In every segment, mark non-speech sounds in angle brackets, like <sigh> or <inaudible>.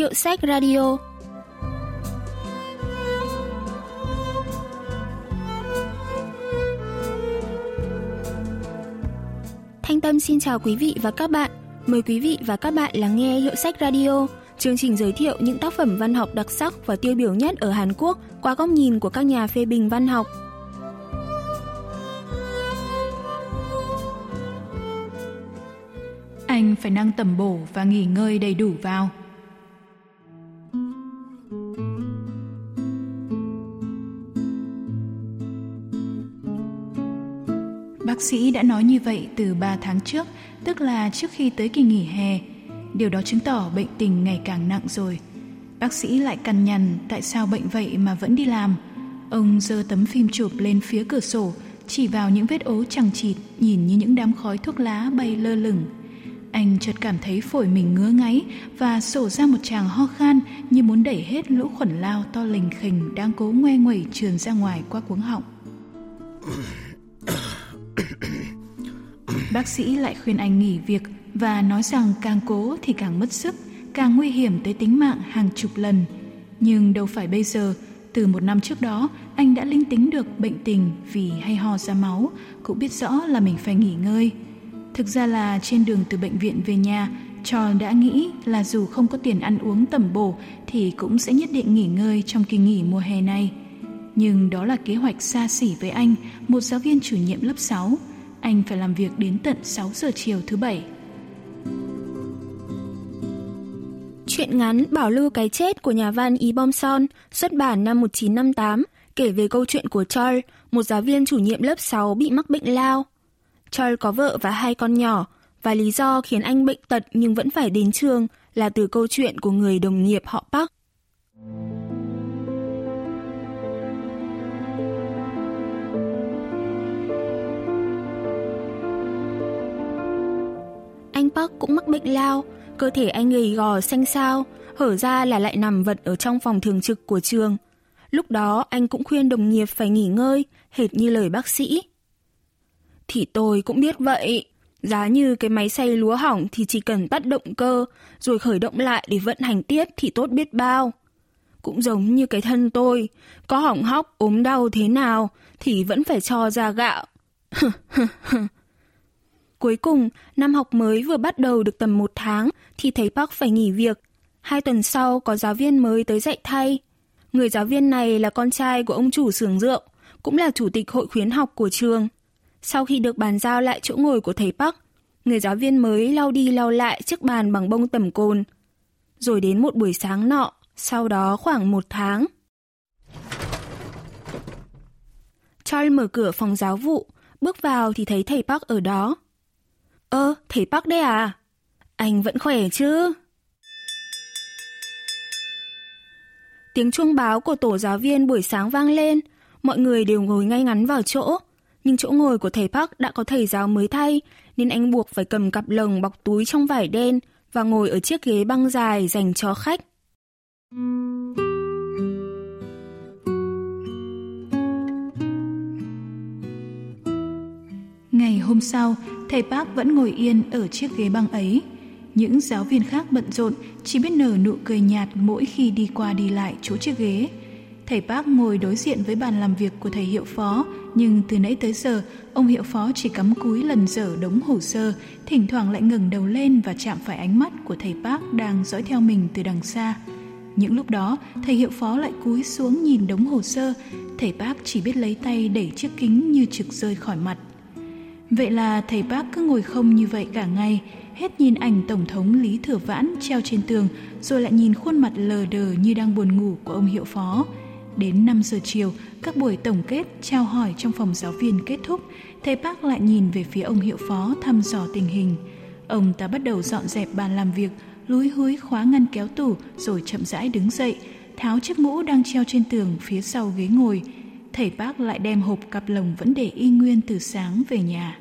Hiệu sách radio Thanh Tâm xin chào quý vị và các bạn. Mời quý vị và các bạn lắng nghe Hiệu sách Radio, chương trình giới thiệu những tác phẩm văn học đặc sắc và tiêu biểu nhất ở Hàn Quốc qua góc nhìn của các nhà phê bình văn học. Anh phải năng tầm bổ và nghỉ ngơi đầy đủ vào. Bác sĩ đã nói như vậy từ 3 tháng trước, tức là trước khi tới kỳ nghỉ hè. Điều đó chứng tỏ bệnh tình ngày càng nặng rồi. Bác sĩ lại cằn nhằn tại sao bệnh vậy mà vẫn đi làm. Ông giơ tấm phim chụp lên phía cửa sổ, chỉ vào những vết ố chẳng chịt nhìn như những đám khói thuốc lá bay lơ lửng. Anh chợt cảm thấy phổi mình ngứa ngáy và sổ ra một tràng ho khan như muốn đẩy hết lũ khuẩn lao to lình khình đang cố ngoe nguẩy trườn ra ngoài qua cuống họng. <clears throat> Bác sĩ lại khuyên anh nghỉ việc và nói rằng càng cố thì càng mất sức, càng nguy hiểm tới tính mạng hàng chục lần. Nhưng đâu phải bây giờ, từ một năm trước đó, anh đã linh tính được bệnh tình vì hay ho ra máu, cũng biết rõ là mình phải nghỉ ngơi. Thực ra là trên đường từ bệnh viện về nhà, Tròn đã nghĩ là dù không có tiền ăn uống tầm bổ thì cũng sẽ nhất định nghỉ ngơi trong kỳ nghỉ mùa hè này. Nhưng đó là kế hoạch xa xỉ với anh, một giáo viên chủ nhiệm lớp 6. Anh phải làm việc đến tận 6 giờ chiều thứ bảy. Chuyện ngắn Bảo lưu cái chết của nhà văn Ý Bom Son xuất bản năm 1958 kể về câu chuyện của Charles, một giáo viên chủ nhiệm lớp 6 bị mắc bệnh lao. Charles có vợ và hai con nhỏ, và lý do khiến anh bệnh tật nhưng vẫn phải đến trường là từ câu chuyện của người đồng nghiệp họ Park. Park cũng mắc bệnh lao, cơ thể anh gầy gò xanh xao, hở ra là lại nằm vật ở trong phòng thường trực của trường. Lúc đó anh cũng khuyên đồng nghiệp phải nghỉ ngơi, hệt như lời bác sĩ. Thì tôi cũng biết vậy. Giá như cái máy xay lúa hỏng thì chỉ cần tắt động cơ, rồi khởi động lại để vận hành tiếp thì tốt biết bao. Cũng giống như cái thân tôi, có hỏng hóc, ốm đau thế nào thì vẫn phải cho ra gạo. <laughs> Cuối cùng, năm học mới vừa bắt đầu được tầm một tháng thì thầy Park phải nghỉ việc. Hai tuần sau có giáo viên mới tới dạy thay. Người giáo viên này là con trai của ông chủ xưởng rượu, cũng là chủ tịch hội khuyến học của trường. Sau khi được bàn giao lại chỗ ngồi của thầy Park, người giáo viên mới lau đi lau lại chiếc bàn bằng bông tẩm cồn. Rồi đến một buổi sáng nọ, sau đó khoảng một tháng. Charles mở cửa phòng giáo vụ, bước vào thì thấy thầy Park ở đó. Ơ, thầy Park đây à? Anh vẫn khỏe chứ? Tiếng chuông báo của tổ giáo viên buổi sáng vang lên, mọi người đều ngồi ngay ngắn vào chỗ. Nhưng chỗ ngồi của thầy Park đã có thầy giáo mới thay, nên anh buộc phải cầm cặp lồng bọc túi trong vải đen và ngồi ở chiếc ghế băng dài dành cho khách. Ngày hôm sau, thầy Park vẫn ngồi yên ở chiếc ghế băng ấy. Những giáo viên khác bận rộn, chỉ biết nở nụ cười nhạt mỗi khi đi qua đi lại chỗ chiếc ghế. Thầy Park ngồi đối diện với bàn làm việc của thầy hiệu phó, nhưng từ nãy tới giờ, ông hiệu phó chỉ cắm cúi lần dở đống hồ sơ, thỉnh thoảng lại ngừng đầu lên và chạm phải ánh mắt của thầy Park đang dõi theo mình từ đằng xa. Những lúc đó, thầy hiệu phó lại cúi xuống nhìn đống hồ sơ, thầy Park chỉ biết lấy tay đẩy chiếc kính như trực rơi khỏi mặt. Vậy là thầy Park cứ ngồi không như vậy cả ngày, hết nhìn ảnh Tổng thống Lý Thừa Vãn treo trên tường, rồi lại nhìn khuôn mặt lờ đờ như đang buồn ngủ của ông hiệu phó. Đến 5 giờ chiều, các buổi tổng kết trao hỏi trong phòng giáo viên kết thúc, thầy Park lại nhìn về phía ông hiệu phó thăm dò tình hình. Ông ta bắt đầu dọn dẹp bàn làm việc, lúi húi khóa ngăn kéo tủ rồi chậm rãi đứng dậy, tháo chiếc mũ đang treo trên tường phía sau ghế ngồi. Thầy bác lại đem hộp cặp lồng vẫn để y nguyên từ sáng về nhà.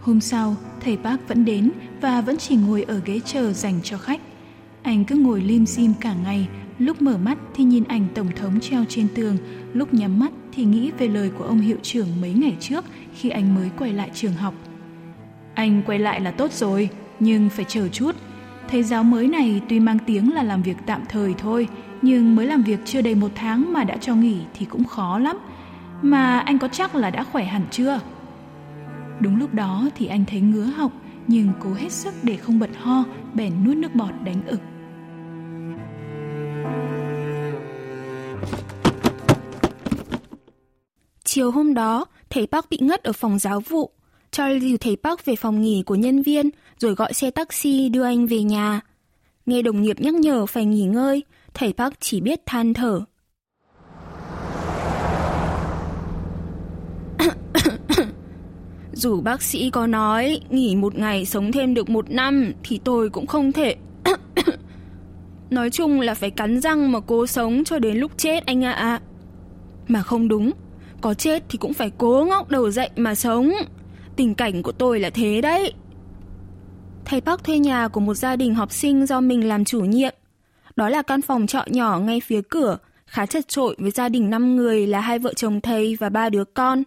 Hôm sau, thầy bác vẫn đến và vẫn chỉ ngồi ở ghế chờ dành cho khách. Anh cứ ngồi lim dim cả ngày, lúc mở mắt thì nhìn ảnh Tổng thống treo trên tường, lúc nhắm mắt thì nghĩ về lời của ông hiệu trưởng mấy ngày trước khi anh mới quay lại trường học. Anh quay lại là tốt rồi, nhưng phải chờ chút. Thầy giáo mới này tuy mang tiếng là làm việc tạm thời thôi, nhưng mới làm việc chưa đầy một tháng mà đã cho nghỉ thì cũng khó lắm. Mà anh có chắc là đã khỏe hẳn chưa? Đúng lúc đó thì anh thấy ngứa học nhưng cố hết sức để không bật ho, bèn nuốt nước bọt đánh ực. Chiều hôm đó, thầy bác bị ngất ở phòng giáo vụ. Charlie dìu thầy Park về phòng nghỉ của nhân viên, rồi gọi xe taxi đưa anh về nhà. Nghe đồng nghiệp nhắc nhở phải nghỉ ngơi, thầy Park chỉ biết than thở. <coughs> Dù bác sĩ có nói nghỉ một ngày sống thêm được một năm thì tôi cũng không thể. <coughs> nói chung là phải cắn răng mà cố sống cho đến lúc chết anh ạ. À. Mà không đúng, có chết thì cũng phải cố ngóc đầu dậy mà sống. Tình cảnh của tôi là thế đấy. Thầy Park thuê nhà của một gia đình học sinh do mình làm chủ nhiệm. Đó là căn phòng trọ nhỏ ngay phía cửa, khá chật trội với gia đình 5 người là hai vợ chồng thầy và ba đứa con.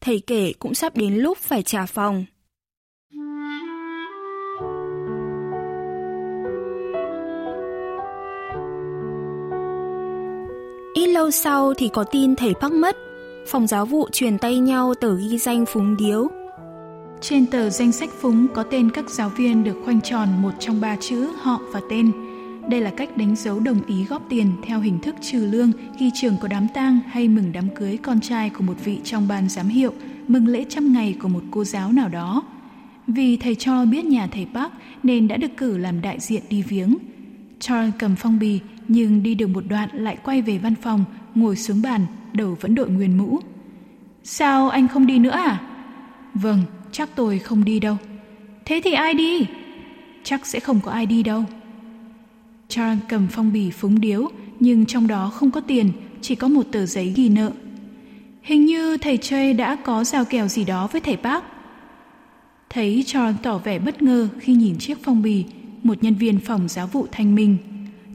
Thầy kể cũng sắp đến lúc phải trả phòng. Ít lâu sau thì có tin thầy Park mất. Phòng giáo vụ truyền tay nhau tờ ghi danh phúng điếu. Trên tờ danh sách phúng có tên các giáo viên được khoanh tròn một trong ba chữ họ và tên. Đây là cách đánh dấu đồng ý góp tiền theo hình thức trừ lương khi trường có đám tang hay mừng đám cưới con trai của một vị trong ban giám hiệu, mừng lễ trăm ngày của một cô giáo nào đó. Vì thầy Cho biết nhà thầy Park nên đã được cử làm đại diện đi viếng. Charles cầm phong bì nhưng đi được một đoạn lại quay về văn phòng, ngồi xuống bàn, đầu vẫn đội nguyên mũ. Sao anh không đi nữa à? Vâng, chắc tôi không đi đâu. Thế thì ai đi? Chắc sẽ không có ai đi đâu. Charles cầm phong bì phúng điếu, nhưng trong đó không có tiền, chỉ có một tờ giấy ghi nợ. Hình như thầy Trey đã có giao kèo gì đó với thầy bác. Thấy Charles tỏ vẻ bất ngờ khi nhìn chiếc phong bì, một nhân viên phòng giáo vụ thanh minh.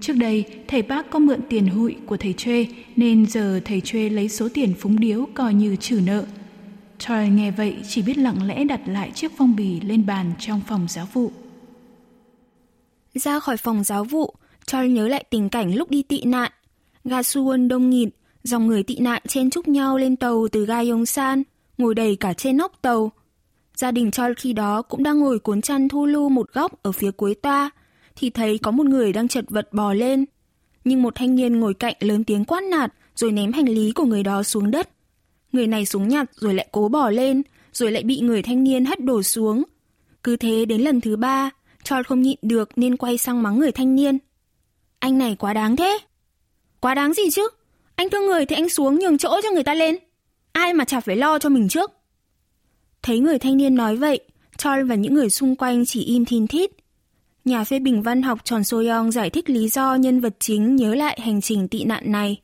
Trước đây, thầy bác có mượn tiền hụi của thầy Trê, nên giờ thầy Trê lấy số tiền phúng điếu coi như trừ nợ. Troy nghe vậy chỉ biết lặng lẽ đặt lại chiếc phong bì lên bàn trong phòng giáo vụ. Ra khỏi phòng giáo vụ, Troy nhớ lại tình cảnh lúc đi tị nạn. Ga Suwon đông nghịt, dòng người tị nạn chen chúc nhau lên tàu từ ga Yongsan, ngồi đầy cả trên nóc tàu. Gia đình Troy khi đó cũng đang ngồi cuốn chăn thu lưu một góc ở phía cuối toa, thì thấy có một người đang chật vật bò lên. Nhưng một thanh niên ngồi cạnh lớn tiếng quát nạt rồi ném hành lý của người đó xuống đất. Người này xuống nhặt rồi lại cố bỏ lên, rồi lại bị người thanh niên hất đổ xuống. Cứ thế đến lần thứ ba, Charles không nhịn được nên quay sang mắng người thanh niên. Anh này quá đáng thế. Quá đáng gì chứ? Anh thương người thì anh xuống nhường chỗ cho người ta lên. Ai mà chả phải lo cho mình trước. Thấy người thanh niên nói vậy, Charles và những người xung quanh chỉ im thin thít. Nhà phê bình văn học Tròn Soyong giải thích lý do nhân vật chính nhớ lại hành trình tị nạn này.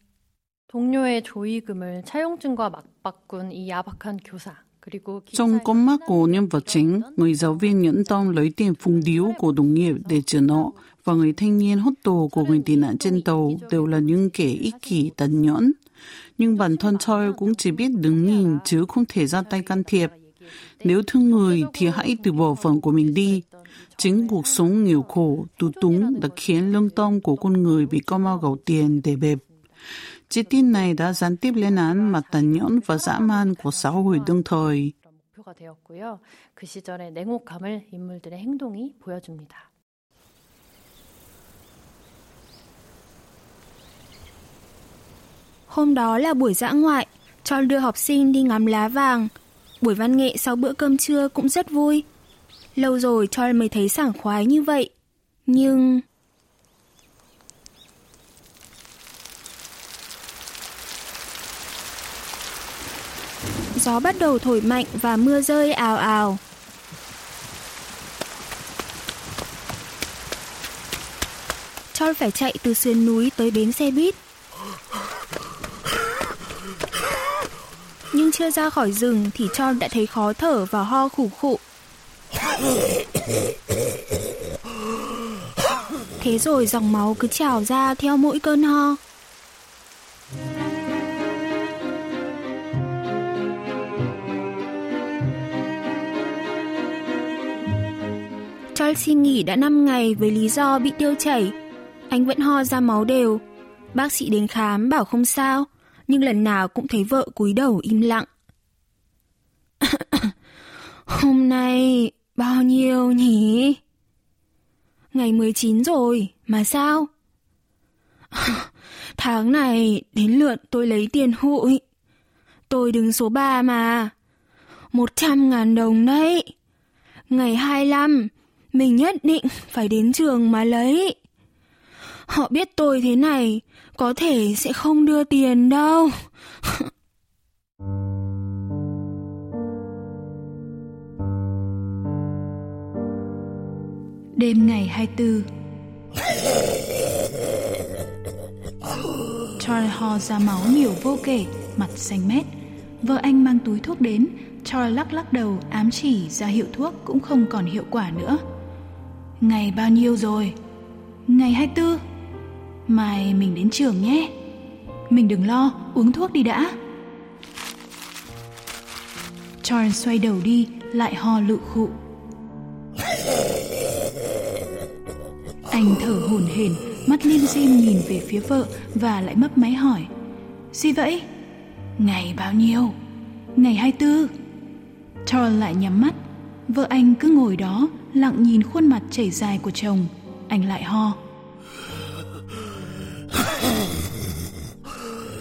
Trong con mắt của nhân vật chính, người giáo viên nhẫn tâm lấy tiền phung điếu của đồng nghiệp để trả nợ và người thanh niên hốt tù của người tị nạn trên tàu đều là những kẻ ích kỷ tàn nhẫn. Nhưng bản thân Choi cũng chỉ biết đứng nhìn chứ không thể ra tay can thiệp. Nếu thương người thì hãy từ bỏ phần của mình đi. Chính cuộc sống nghèo khổ, tù túng đã khiến lương tâm của con người bị co mau gầu tiền để bẹp. Chi tin này đã gián tiếp lên án mặt tàn nhẫn và dã man của xã hội đương thời. 그 시절의 냉혹함을 인물들의 행동이 보여줍니다. Hôm đó là buổi dã ngoại, cho đưa học sinh đi ngắm lá vàng. Buổi văn nghệ sau bữa cơm trưa cũng rất vui. Lâu rồi Charles mới thấy sảng khoái như vậy. Nhưng... Gió bắt đầu thổi mạnh và mưa rơi ào ào. Charles phải chạy từ sườn núi tới bến xe buýt. Nhưng chưa ra khỏi rừng thì Charles đã thấy khó thở và ho khủ khụ. Thế rồi dòng máu cứ trào ra theo mỗi cơn ho. Charles xin nghỉ đã 5 ngày với lý do bị tiêu chảy. Anh vẫn ho ra máu đều. Bác sĩ đến khám bảo không sao, nhưng lần nào cũng thấy vợ cúi đầu im lặng. <coughs> Hôm nay bao nhiêu nhỉ? Ngày 19 rồi, mà sao? <coughs> Tháng này đến lượt tôi lấy tiền hụi. Tôi đứng số 3 mà. 100 ngàn đồng đấy. Ngày 25, mình nhất định phải đến trường mà lấy. Họ biết tôi thế này, có thể sẽ không đưa tiền đâu. <laughs> Đêm ngày 24 Charlie ho ra máu nhiều vô kể, mặt xanh mét. Vợ anh mang túi thuốc đến, Charlie lắc lắc đầu ám chỉ ra hiệu thuốc cũng không còn hiệu quả nữa. Ngày bao nhiêu rồi? Ngày 24 Mai mình đến trường nhé. Mình đừng lo, uống thuốc đi đã. Charles xoay đầu đi, lại ho lự khụ. Anh thở hổn hển, mắt lim dim nhìn về phía vợ và lại mấp máy hỏi. Gì vậy? Ngày bao nhiêu? Ngày 24 Charles lại nhắm mắt. Vợ anh cứ ngồi đó lặng nhìn khuôn mặt chảy dài của chồng. Anh lại ho.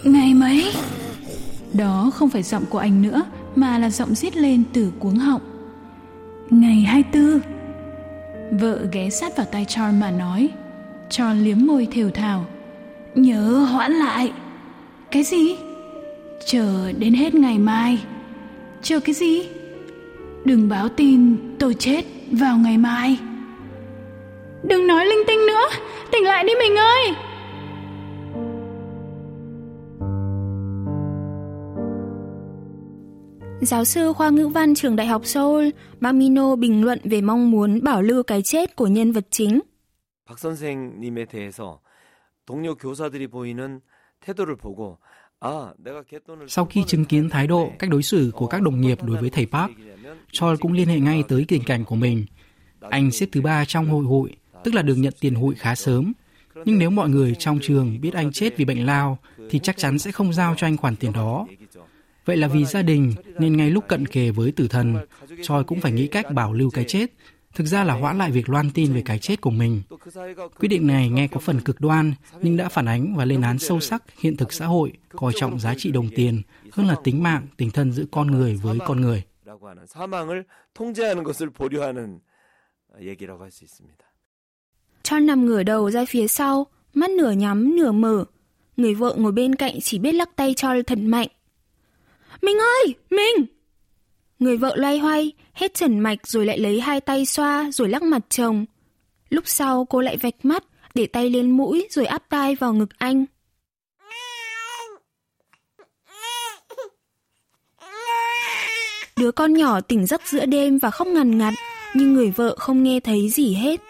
Ngày mấy? Đó không phải giọng của anh nữa, Mà là giọng rít lên từ cuống họng. Ngày 24 Vợ ghé sát vào tay tròn mà nói. Tròn liếm môi thều thào. Nhớ hoãn lại. Cái gì? Chờ đến hết ngày mai. Chờ cái gì? Đừng báo tin, tôi chết vào ngày mai Đừng nói linh tinh nữa Tỉnh lại đi mình ơi Giáo sư khoa ngữ văn trường Đại học Seoul, Mamino bình luận về mong muốn bảo lưu cái chết của nhân vật chính. 박 선생님에 대해서 동료 교사들이 보이는 태도를 보고 sau khi chứng kiến thái độ, cách đối xử của các đồng nghiệp đối với thầy Park, Choi cũng liên hệ ngay tới tình cảnh của mình. Anh xếp thứ ba trong hội hội, tức là được nhận tiền hụi khá sớm. Nhưng nếu mọi người trong trường biết anh chết vì bệnh lao, thì chắc chắn sẽ không giao cho anh khoản tiền đó. Vậy là vì gia đình nên ngay lúc cận kề với tử thần, Choi cũng phải nghĩ cách bảo lưu cái chết, thực ra là hoãn lại việc loan tin về cái chết của mình. Quyết định này nghe có phần cực đoan nhưng đã phản ánh và lên án sâu sắc hiện thực xã hội coi trọng giá trị đồng tiền hơn là tính mạng, tình thân giữa con người với con người. John nằm ngửa đầu ra phía sau, mắt nửa nhắm nửa mở. Người vợ ngồi bên cạnh chỉ biết lắc tay cho thật mạnh. Minh ơi, Minh! Người vợ loay hoay, hết trần mạch rồi lại lấy hai tay xoa rồi lắc mặt chồng. Lúc sau cô lại vạch mắt, để tay lên mũi rồi áp tai vào ngực anh. Đứa con nhỏ tỉnh giấc giữa đêm và khóc ngằn ngặt, nhưng người vợ không nghe thấy gì hết.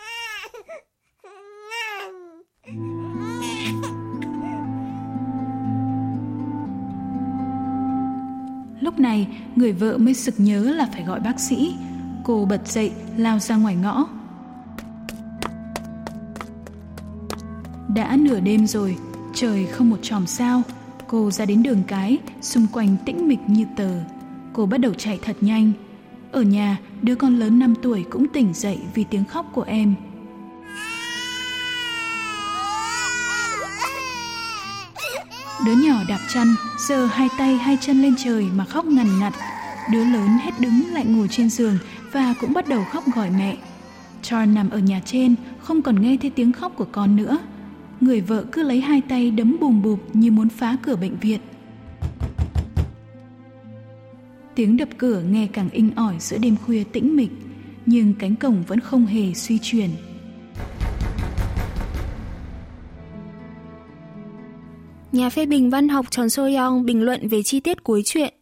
Lúc này, người vợ mới sực nhớ là phải gọi bác sĩ. Cô bật dậy, lao ra ngoài ngõ. Đã nửa đêm rồi, trời không một chòm sao. Cô ra đến đường cái, xung quanh tĩnh mịch như tờ. Cô bắt đầu chạy thật nhanh. Ở nhà, đứa con lớn 5 tuổi cũng tỉnh dậy vì tiếng khóc của em. Đứa nhỏ đạp chân, giơ hai tay hai chân lên trời mà khóc ngằn ngặt. Đứa lớn hết đứng lại ngồi trên giường và cũng bắt đầu khóc gọi mẹ. Charles nằm ở nhà trên, không còn nghe thấy tiếng khóc của con nữa. Người vợ cứ lấy hai tay đấm bùm bụp như muốn phá cửa bệnh viện. Tiếng đập cửa nghe càng inh ỏi giữa đêm khuya tĩnh mịch, nhưng cánh cổng vẫn không hề suy chuyển. Nhà phê bình văn học Chon So Young bình luận về chi tiết cuối truyện.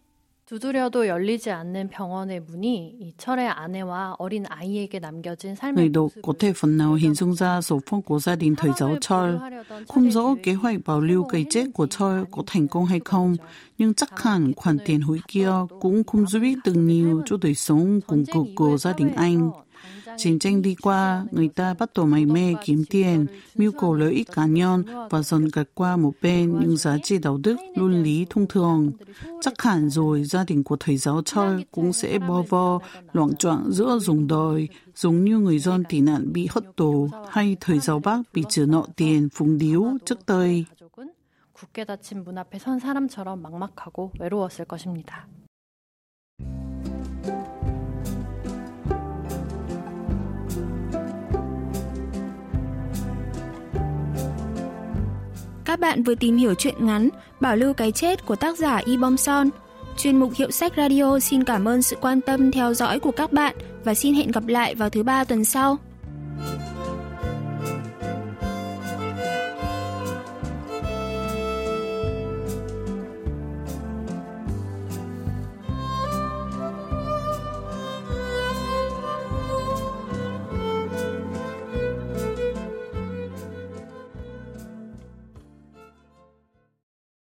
Người đọc có thể phần nào hình dung ra số phận của gia đình thầy giáo Chol. Không rõ kế hoạch bảo lưu cái chết của Chol có thành công hay không, nhưng chắc hẳn khoản tiền hối kia cũng không giúp ích từng nhiều cho đời sống cùng cực của gia đình anh. Chiến tranh đi qua, người ta bắt đầu mày mê kiếm tiền, mưu cầu lợi ích cá nhân và dần gạt qua một bên những giá trị đạo đức, luân lý thông thường. Chắc hẳn rồi gia đình của thầy giáo Choi cũng sẽ bo vo, loạn choạng giữa dùng đời, giống như người dân tị nạn bị hất tù hay thầy giáo bác bị trừ nợ tiền phùng điếu trước đây. 굳게 닫힌 문 앞에 선 사람처럼 막막하고 외로웠을 것입니다. Các bạn vừa tìm hiểu chuyện ngắn, Bảo lưu cái chết của tác giả Y Bom Son. Chuyên mục Hiệu sách Radio xin cảm ơn sự quan tâm theo dõi của các bạn và xin hẹn gặp lại vào thứ ba tuần sau.